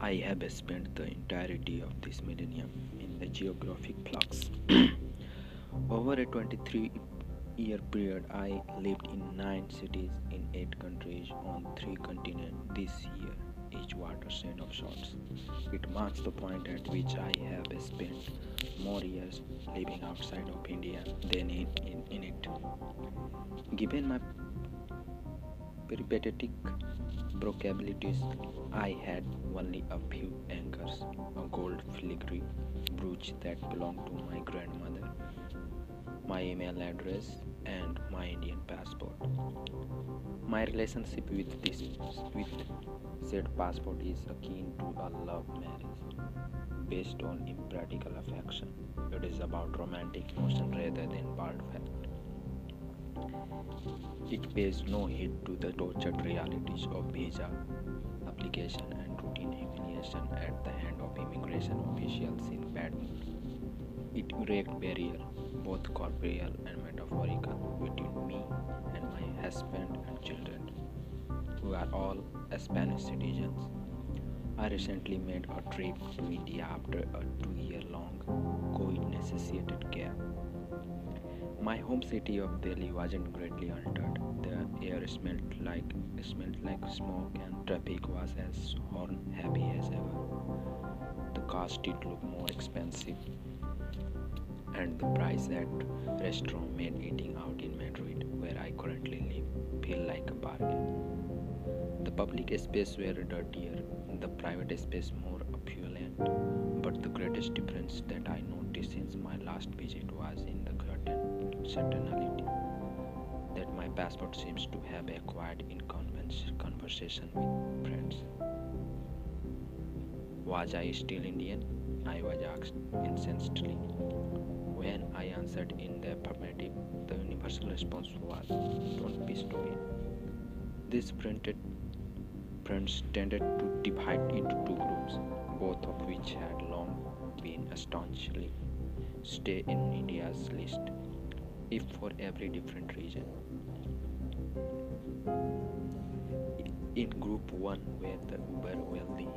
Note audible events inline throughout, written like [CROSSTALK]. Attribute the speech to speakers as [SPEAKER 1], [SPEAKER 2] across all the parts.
[SPEAKER 1] I have spent the entirety of this millennium in the geographic flux. [CLEARS THROAT] Over a 23 year period, I lived in nine cities in eight countries on three continents this year, each watershed of sorts. It marks the point at which I have spent more years living outside of India than in, in, in it. Given my peripatetic vocabilities, I had only a few anchors, a gold filigree brooch that belonged to my grandmother, my email address, and my Indian passport. My relationship with this with said passport is akin to a love marriage based on impractical affection. It is about romantic emotion rather than bald fact. It pays no heed to the tortured realities of visa application and routine humiliation at the hand of immigration officials in bad mood. It erects barrier, both corporeal and metaphorical, between me and my husband and children, who are all Spanish citizens. I recently made a trip to India after a two-year-long COVID-associated gap. My home city of Delhi wasn't greatly altered. The air smelled like smelled like smoke and traffic was as horn happy as ever. The cost did look more expensive and the price at restaurant made eating out in Madrid, where I currently live, feel like a bargain. The public space were dirtier, the private space more opulent, but the greatest difference that I noticed since my last visit was in the certainty that my passport seems to have acquired in conversation with friends. Was I still Indian? I was asked incessantly. When I answered in the affirmative, the universal response was, Don't be stupid. These printed friends tended to divide into two groups, both of which had been staunchly stay in India's list if for every different region. In group 1 were the uber wealthy.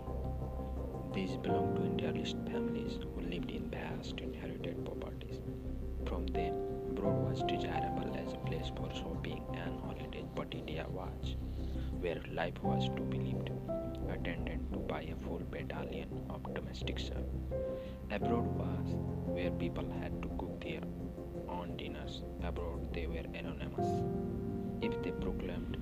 [SPEAKER 1] These belonged to imperialist families who lived in vast inherited properties. From them, abroad was desirable as a place for shopping and holidays, but India was where life was to be lived, attended to by a full battalion of domestic servants. Abroad was where people had to cook their own dinners abroad they were anonymous. If they proclaimed,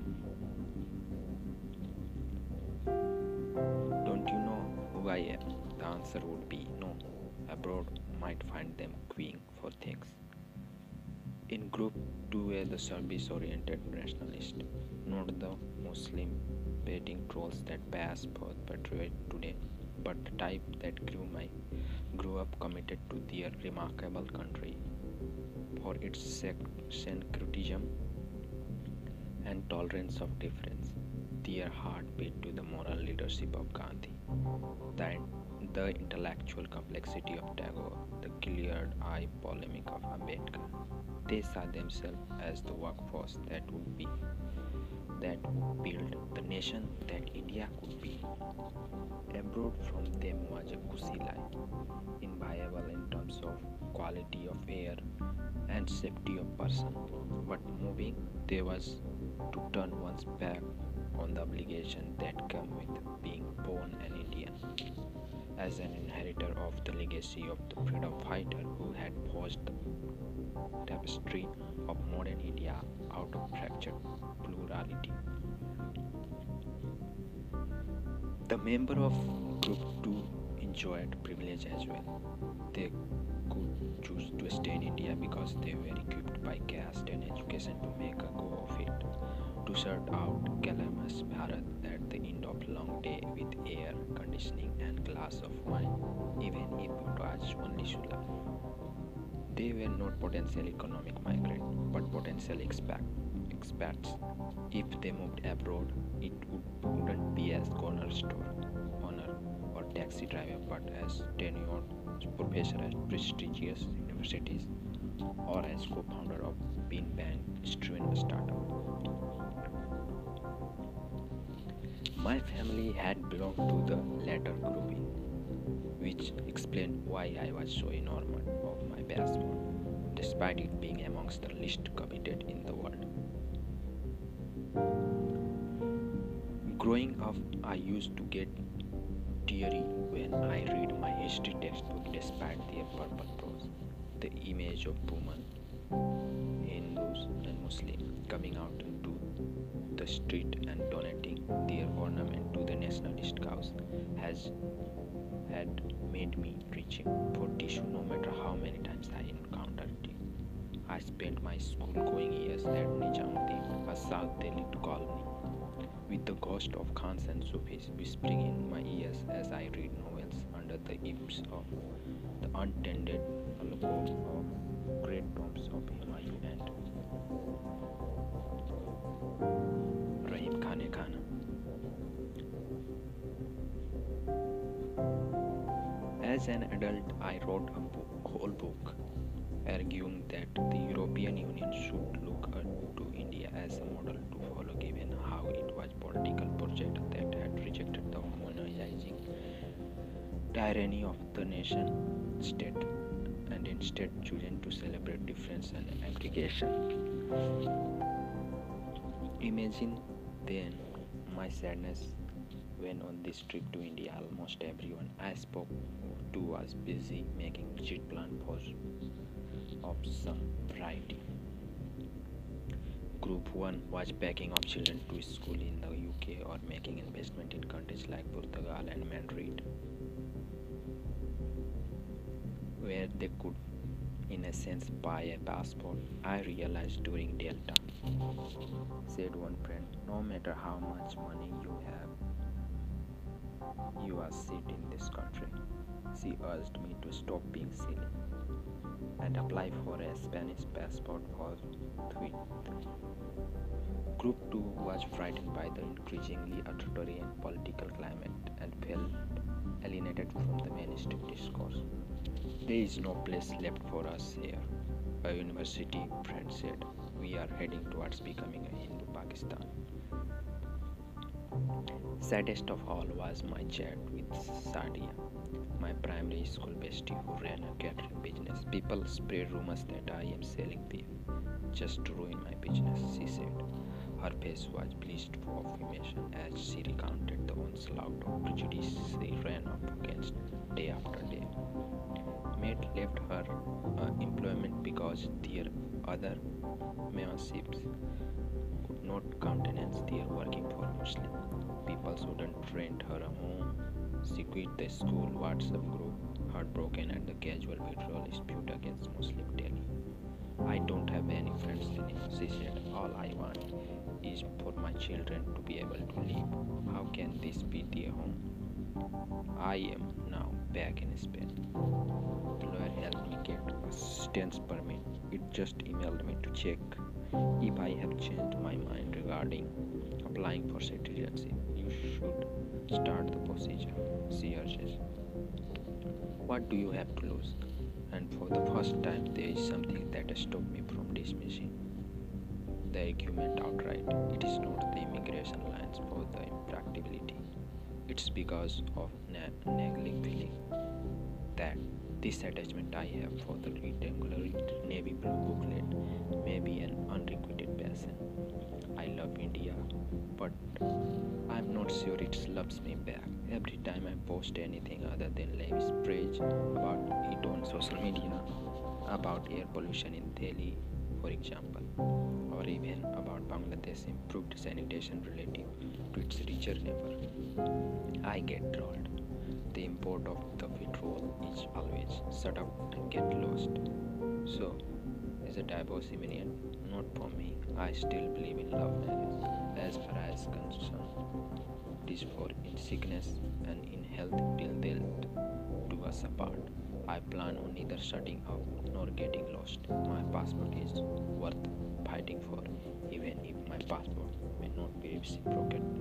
[SPEAKER 1] Don't you know who I am? the answer would be no. Abroad might find them queuing for things. In group 2 were the service oriented nationalists, not the Muslim baiting trolls that pass for patriot today, but the type that grew my grew up committed to their remarkable country for its syncretism and tolerance of difference. Their heart beat to the moral leadership of Gandhi, the, the intellectual complexity of Tagore, the clear eye polemic of Ambedkar. They saw themselves as the workforce that would be that would build the nation that India could be. Abroad from them was a cushy life, inviolable in terms of quality of air and safety of person. But moving, there was to turn one's back on the obligation that came with being born an Indian. As an inheritor of the legacy of the freedom fighter who had forged tapestry of modern India out of fractured plurality. The member of Group 2 enjoyed privilege as well. They could choose to stay in India because they were equipped by caste and education to make a go of it, to sort out calamus Bharat at the end of long day with air conditioning and glass of wine, even if it was only Sula. They were not potential economic migrants, but potential expat, expats. If they moved abroad, it would, wouldn't be as corner store owner or taxi driver, but as tenured professor at prestigious universities or as co-founder of Bean Bank Strewn startup. My family had belonged to the latter grouping, which explained why I was so enamored despite it being amongst the least coveted in the world. Growing up, I used to get teary when I read my history textbook despite their purple prose. The image of women, Hindus and Muslims coming out into the street and donating their ornament to the nationalist cause has had made me reaching for tissue no matter how many times I encountered it. I spent my school going years at Nijamuddin, a South Delhi colony with the ghost of Khans and Sufis whispering in my ears as I read novels under the eaves of the untended alcove of great tombs of Humayun and Rahim Khan Khan. As an adult, I wrote a book, whole book arguing that the European Union should look to India as a model to follow given how it was political project that had rejected the homogenizing tyranny of the nation state and instead chosen to celebrate difference and aggregation. Imagine then my sadness when on this trip to India almost everyone I spoke to was busy making jet plan for of some variety. Group 1 was packing up children to school in the UK or making investment in countries like Portugal and Madrid, where they could, in a sense, buy a passport. I realized during Delta, said one friend, no matter how much money you have, you are set in this country. She urged me to stop being silly and apply for a Spanish passport for three. Group 2 was frightened by the increasingly authoritarian political climate and felt alienated from the mainstream discourse. There is no place left for us here, a university friend said. We are heading towards becoming a Hindu Pakistan. Saddest of all was my chat with Sadia, my primary school bestie who ran a catering business. People spread rumors that I am selling beef just to ruin my business, she said. Her face was bleached for affirmation as she recounted the onslaught of prejudice she ran up against day after day. Mate left her uh, employment because their other memberships not countenance their working for Muslim. People shouldn't rent her a home. She quit the school WhatsApp group, heartbroken at the casual withdrawal dispute against Muslim Delhi. I don't have any friends she said. All I want is for my children to be able to live. How can this be their home? I am now back in Spain. The lawyer helped me get a stance permit. It just emailed me to check if I have changed my mind regarding applying for citizenship. You should start the procedure, she urges. What do you have to lose? And for the first time, there is something that has stopped me from dismissing the argument outright. It is not the immigration lines for the impracticability. It's because of na- feeling that this attachment I have for the rectangular navy blue booklet may be an unrequited passion. I love India, but I'm not sure it loves me back. Every time I post anything other than lavish praise about it on social media, about air pollution in Delhi, for example, or even about Bangladesh's improved sanitation relative to its richer neighbor, I get trolled. The import of the petrol is always shut up and get lost. So, is a divorce imminent? Not for me. I still believe in love marriage as far as concerned. It is for in sickness and in health till they'll do us apart. I plan on neither shutting up nor getting lost. My passport is worth fighting for, even if my passport may not be reciprocated.